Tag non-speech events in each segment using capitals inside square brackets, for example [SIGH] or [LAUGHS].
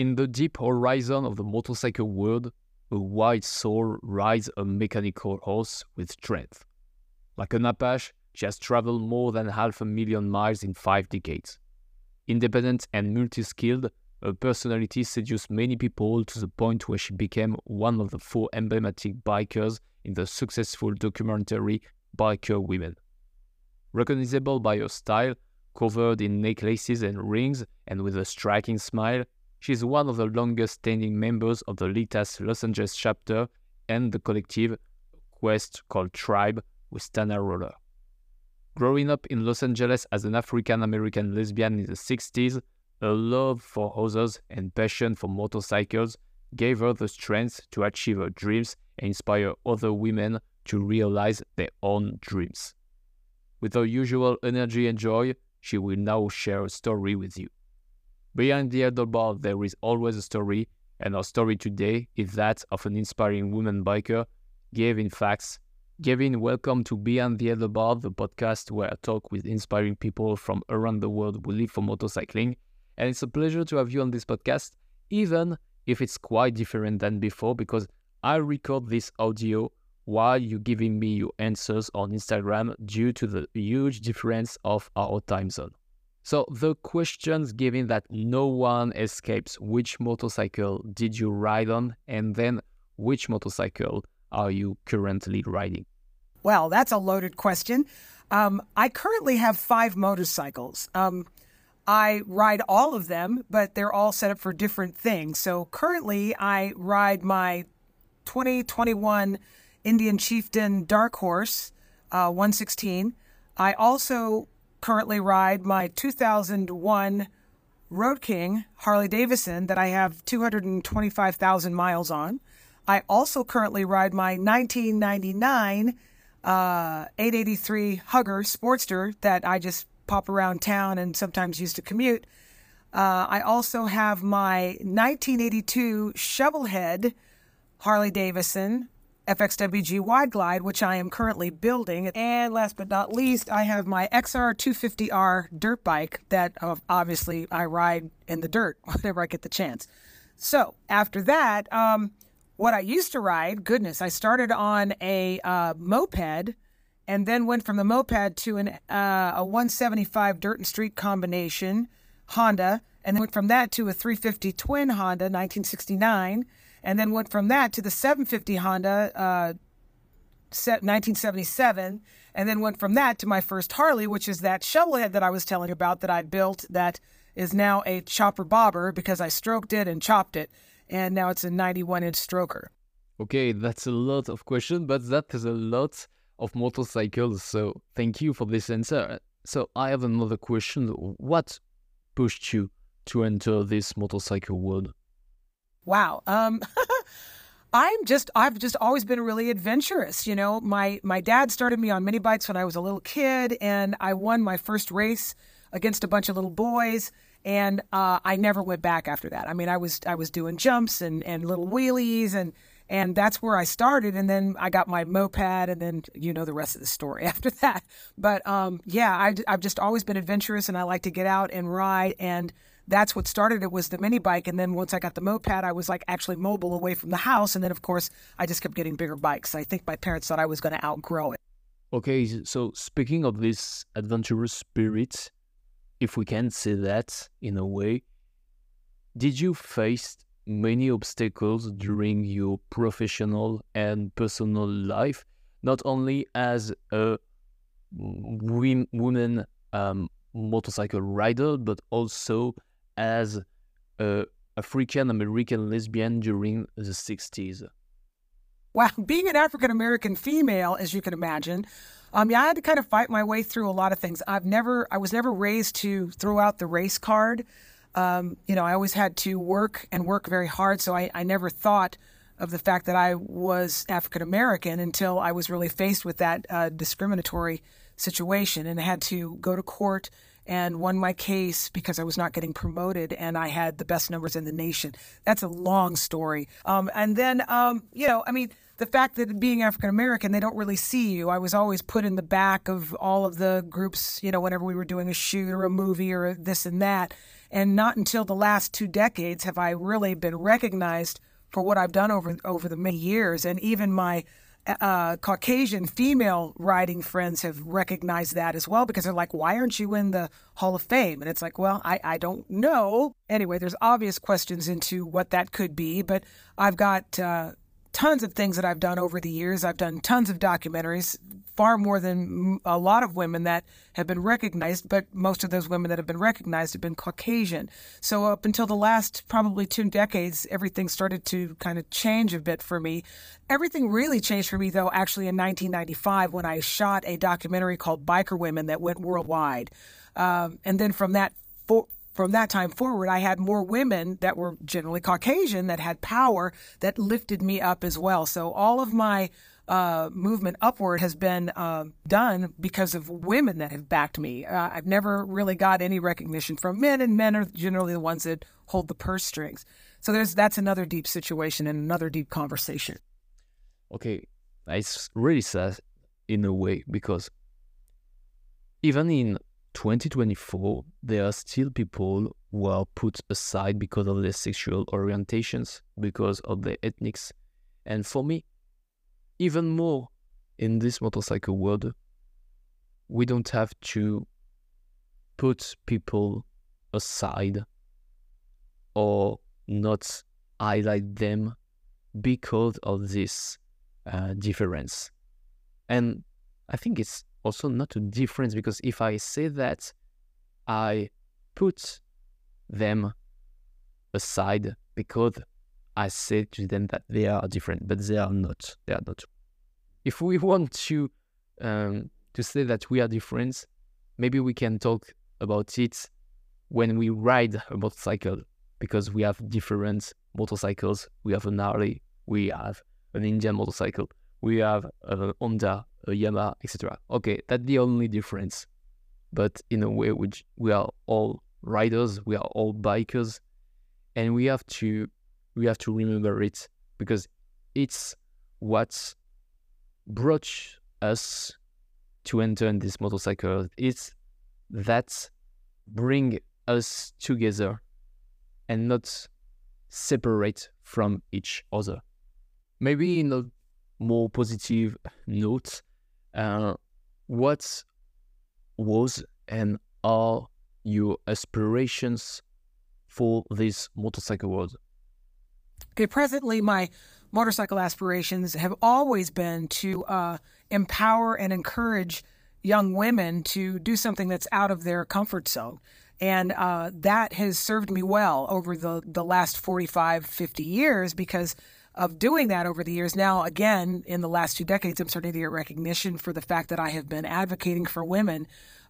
In the deep horizon of the motorcycle world, a white soul rides a mechanical horse with strength. Like an Apache, she has traveled more than half a million miles in five decades. Independent and multi skilled, her personality seduced many people to the point where she became one of the four emblematic bikers in the successful documentary Biker Women. Recognizable by her style, covered in necklaces and rings, and with a striking smile, she is one of the longest standing members of the Litas Los Angeles chapter and the collective quest called Tribe with Tana Roller. Growing up in Los Angeles as an African American lesbian in the 60s, her love for others and passion for motorcycles gave her the strength to achieve her dreams and inspire other women to realize their own dreams. With her usual energy and joy, she will now share a story with you. Behind the handlebar, there is always a story, and our story today is that of an inspiring woman biker, Gevin Fax. Gavin, welcome to Beyond the Handlebar, the podcast where I talk with inspiring people from around the world who live for motorcycling. And it's a pleasure to have you on this podcast, even if it's quite different than before, because I record this audio while you're giving me your answers on Instagram due to the huge difference of our time zone. So the questions given that no one escapes which motorcycle did you ride on and then which motorcycle are you currently riding? Well, that's a loaded question. Um, I currently have five motorcycles. Um, I ride all of them, but they're all set up for different things. So currently, I ride my 2021 Indian Chieftain Dark Horse uh, 116. I also currently ride my 2001 Road King Harley Davidson that I have 225,000 miles on. I also currently ride my 1999 uh, 883 Hugger Sportster that I just pop around town and sometimes use to commute. Uh, I also have my 1982 Shovelhead Harley Davidson FXWG Wide Glide, which I am currently building. And last but not least, I have my XR250R dirt bike that uh, obviously I ride in the dirt [LAUGHS] whenever I get the chance. So after that, um, what I used to ride, goodness, I started on a uh, moped and then went from the moped to an, uh, a 175 dirt and street combination Honda, and then went from that to a 350 twin Honda 1969 and then went from that to the 750 Honda, uh, 1977, and then went from that to my first Harley, which is that shovelhead that I was telling you about that I built that is now a chopper bobber because I stroked it and chopped it, and now it's a 91 inch stroker. Okay, that's a lot of questions, but that is a lot of motorcycles. So thank you for this answer. So I have another question. What pushed you to enter this motorcycle world? Wow. Um, [LAUGHS] I'm just I've just always been really adventurous. You know, my my dad started me on mini bikes when I was a little kid, and I won my first race against a bunch of little boys. And uh, I never went back after that. I mean, I was I was doing jumps and, and little wheelies, and and that's where I started. And then I got my moped, and then you know the rest of the story [LAUGHS] after that. But um, yeah, I, I've just always been adventurous, and I like to get out and ride and that's what started it was the mini bike. And then once i got the moped i was like actually mobile away from the house. And then of course i just kept getting bigger bikes. I think my parents thought i was going to outgrow it. Okay so speaking of this adventurous spirit if we can say that in a way did you face many obstacles during your professional and personal life? Not only as a woman um, motorcycle rider but also as a African American lesbian during the 60s? Well, being an African American female, as you can imagine, um, yeah, I had to kind of fight my way through a lot of things. I've never, I was never raised to throw out the race card. Um, you know, I always had to work and work very hard. So I, I never thought of the fact that I was African American until I was really faced with that uh, discriminatory situation and had to go to court and won my case because I was not getting promoted and I had the best numbers in the nation. That's a long story. Um, and then, um, you know, I mean, the fact that being African American, they don't really see you. I was always put in the back of all of the groups, you know, whenever we were doing a shoot or a movie or this and that. And not until the last two decades have I really been recognized for what I've done over over the many years. And even my uh, Caucasian female writing friends have recognized that as well because they're like, why aren't you in the Hall of Fame? And it's like, well, I, I don't know. Anyway, there's obvious questions into what that could be, but I've got uh, tons of things that I've done over the years. I've done tons of documentaries, far more than a lot of women that have been recognized, but most of those women that have been recognized have been Caucasian. So up until the last probably two decades, everything started to kind of change a bit for me. Everything really changed for me, though, actually in 1995 when I shot a documentary called Biker Women that went worldwide. Um, and then from that for, from that time forward, I had more women that were generally Caucasian that had power that lifted me up as well. So all of my uh, movement upward has been uh, done because of women that have backed me. Uh, I've never really got any recognition from men, and men are generally the ones that hold the purse strings. So there's that's another deep situation and another deep conversation. Okay, it's really sad in a way because even in 2024, there are still people who are put aside because of their sexual orientations, because of their ethnics. And for me, even more in this motorcycle world, we don't have to put people aside or not highlight them because of this uh, difference. And I think it's also not a difference because if I say that I put them aside because I say to them that they are different, but they are not. They are not. If we want to um, to say that we are different, maybe we can talk about it when we ride a motorcycle because we have different motorcycles. We have an Harley, we have an Indian motorcycle, we have a Honda, a Yamaha, etc. Okay, that's the only difference. But in a way, which we are all riders, we are all bikers, and we have to we have to remember it because it's what brought us to enter in this motorcycle. It's that bring us together and not separate from each other. Maybe in a more positive note, uh, what was and are your aspirations for this motorcycle world? Okay, presently, my motorcycle aspirations have always been to uh, empower and encourage young women to do something that's out of their comfort zone. And uh, that has served me well over the, the last 45, 50 years because of doing that over the years. Now, again, in the last two decades, I'm starting to get recognition for the fact that I have been advocating for women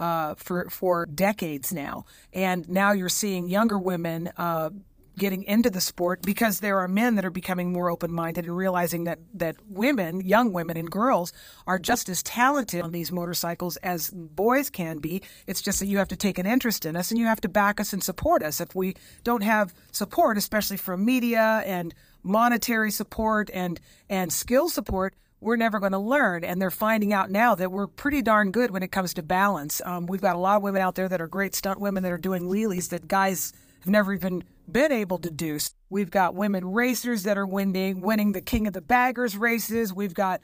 uh, for for decades now, and now you're seeing younger women. Uh, getting into the sport because there are men that are becoming more open-minded and realizing that that women, young women and girls are just as talented on these motorcycles as boys can be. It's just that you have to take an interest in us and you have to back us and support us. If we don't have support, especially from media and monetary support and and skill support, we're never going to learn. And they're finding out now that we're pretty darn good when it comes to balance. Um, we've got a lot of women out there that are great stunt women that are doing wheelies that guys have never even been able to do. We've got women racers that are winning, winning the King of the Baggers races. We've got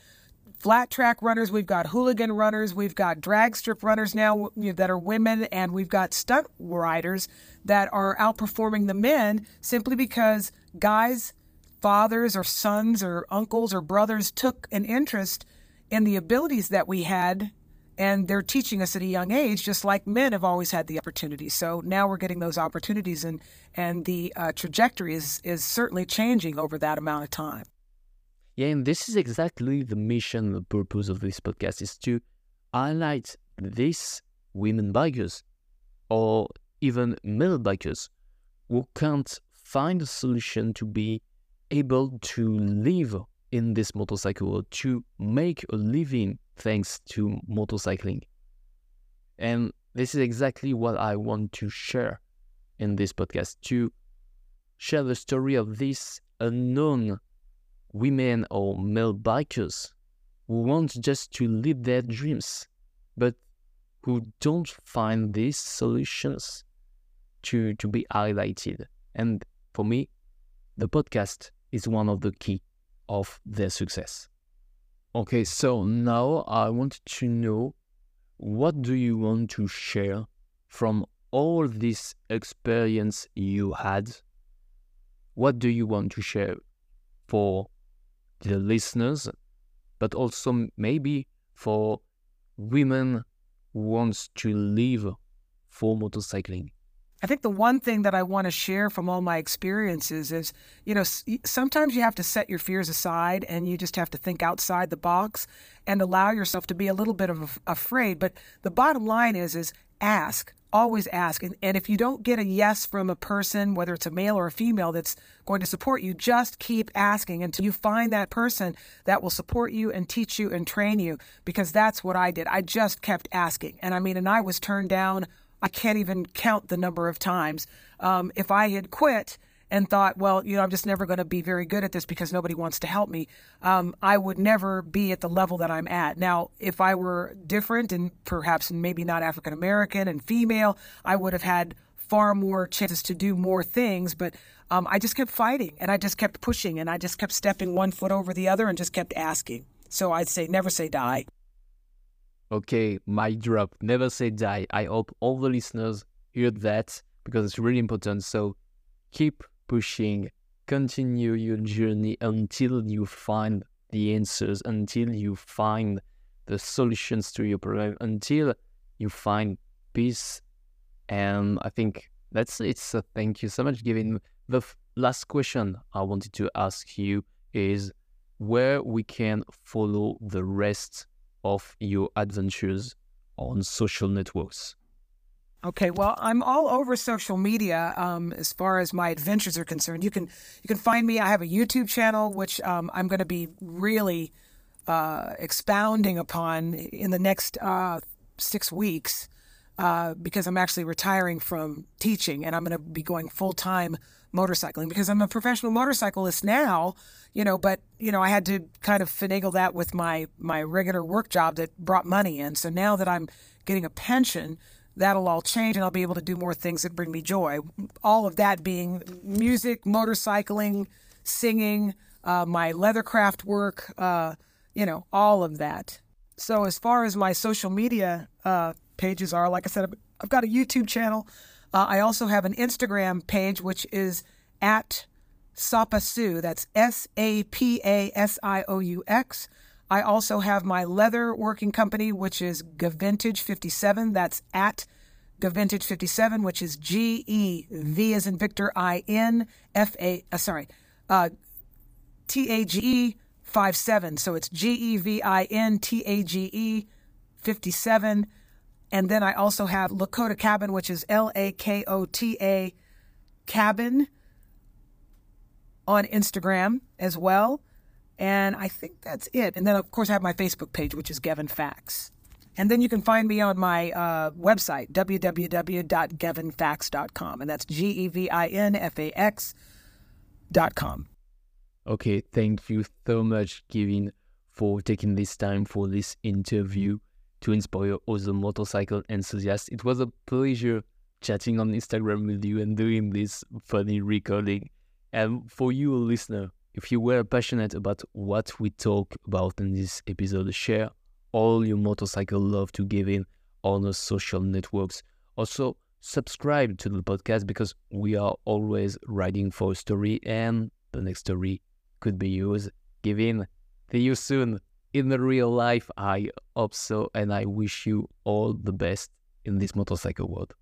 flat track runners, we've got hooligan runners, we've got drag strip runners now that are women, and we've got stunt riders that are outperforming the men simply because guys fathers or sons or uncles or brothers took an interest in the abilities that we had and they're teaching us at a young age just like men have always had the opportunity. So now we're getting those opportunities and and the uh, trajectory is is certainly changing over that amount of time. Yeah and this is exactly the mission the purpose of this podcast is to highlight these women bikers or even male bikers who can't find a solution to be able to live in this motorcycle to make a living thanks to motorcycling. And this is exactly what I want to share in this podcast to share the story of these unknown women or male bikers who want just to live their dreams, but who don't find these solutions to, to be highlighted. And for me, the podcast is one of the key of their success. Okay, so now I want to know what do you want to share from all this experience you had? What do you want to share for the listeners, but also maybe for women who wants to live for motorcycling? I think the one thing that I want to share from all my experiences is, you know, sometimes you have to set your fears aside and you just have to think outside the box and allow yourself to be a little bit of afraid. But the bottom line is, is ask, always ask. And, and if you don't get a yes from a person, whether it's a male or a female that's going to support you, just keep asking until you find that person that will support you and teach you and train you because that's what I did. I just kept asking. And I mean, and I was turned down I can't even count the number of times. Um, if I had quit and thought, well, you know, I'm just never going to be very good at this because nobody wants to help me, um, I would never be at the level that I'm at. Now, if I were different and perhaps maybe not African American and female, I would have had far more chances to do more things. But um, I just kept fighting and I just kept pushing and I just kept stepping one foot over the other and just kept asking. So I'd say, never say die. Okay, my drop. Never say die. I hope all the listeners heard that because it's really important. So keep pushing, continue your journey until you find the answers, until you find the solutions to your problem, until you find peace. And I think that's it. So thank you so much. Giving the f- last question I wanted to ask you is where we can follow the rest of your adventures on social networks? Okay, well, I'm all over social media um, as far as my adventures are concerned. You can you can find me. I have a YouTube channel which um, I'm going to be really uh, expounding upon in the next uh, six weeks uh, because I'm actually retiring from teaching and I'm going to be going full time motorcycling because I'm a professional motorcyclist now, you know, but you know, I had to kind of finagle that with my my regular work job that brought money in. So now that I'm getting a pension, that'll all change and I'll be able to do more things that bring me joy. All of that being music, motorcycling, singing, uh, my leathercraft work, uh, you know, all of that. So as far as my social media uh, pages are, like I said, I've got a YouTube channel. Uh, I also have an Instagram page, which is at Sapasioux. That's S A P A S I O U X. I also have my leather working company, which is Gevintage 57. That's at Gevintage 57, which is G E V as in Victor I N F A, uh, sorry, uh, T A G E 57. So it's G E V I N T A G E 57. And then I also have Lakota Cabin, which is L A K O T A Cabin on Instagram as well. And I think that's it. And then, of course, I have my Facebook page, which is Gevin Fax. And then you can find me on my uh, website, www.gevinfax.com. And that's G E V I N F A X.com. Okay. Thank you so much, Gevin, for taking this time for this interview to inspire other motorcycle enthusiasts. It was a pleasure chatting on Instagram with you and doing this funny recording. And for you, listener, if you were passionate about what we talk about in this episode, share all your motorcycle love to Gevin on the social networks. Also, subscribe to the podcast because we are always writing for a story and the next story could be yours. Gevin, see you soon in the real life, I hope so, and I wish you all the best in this motorcycle world.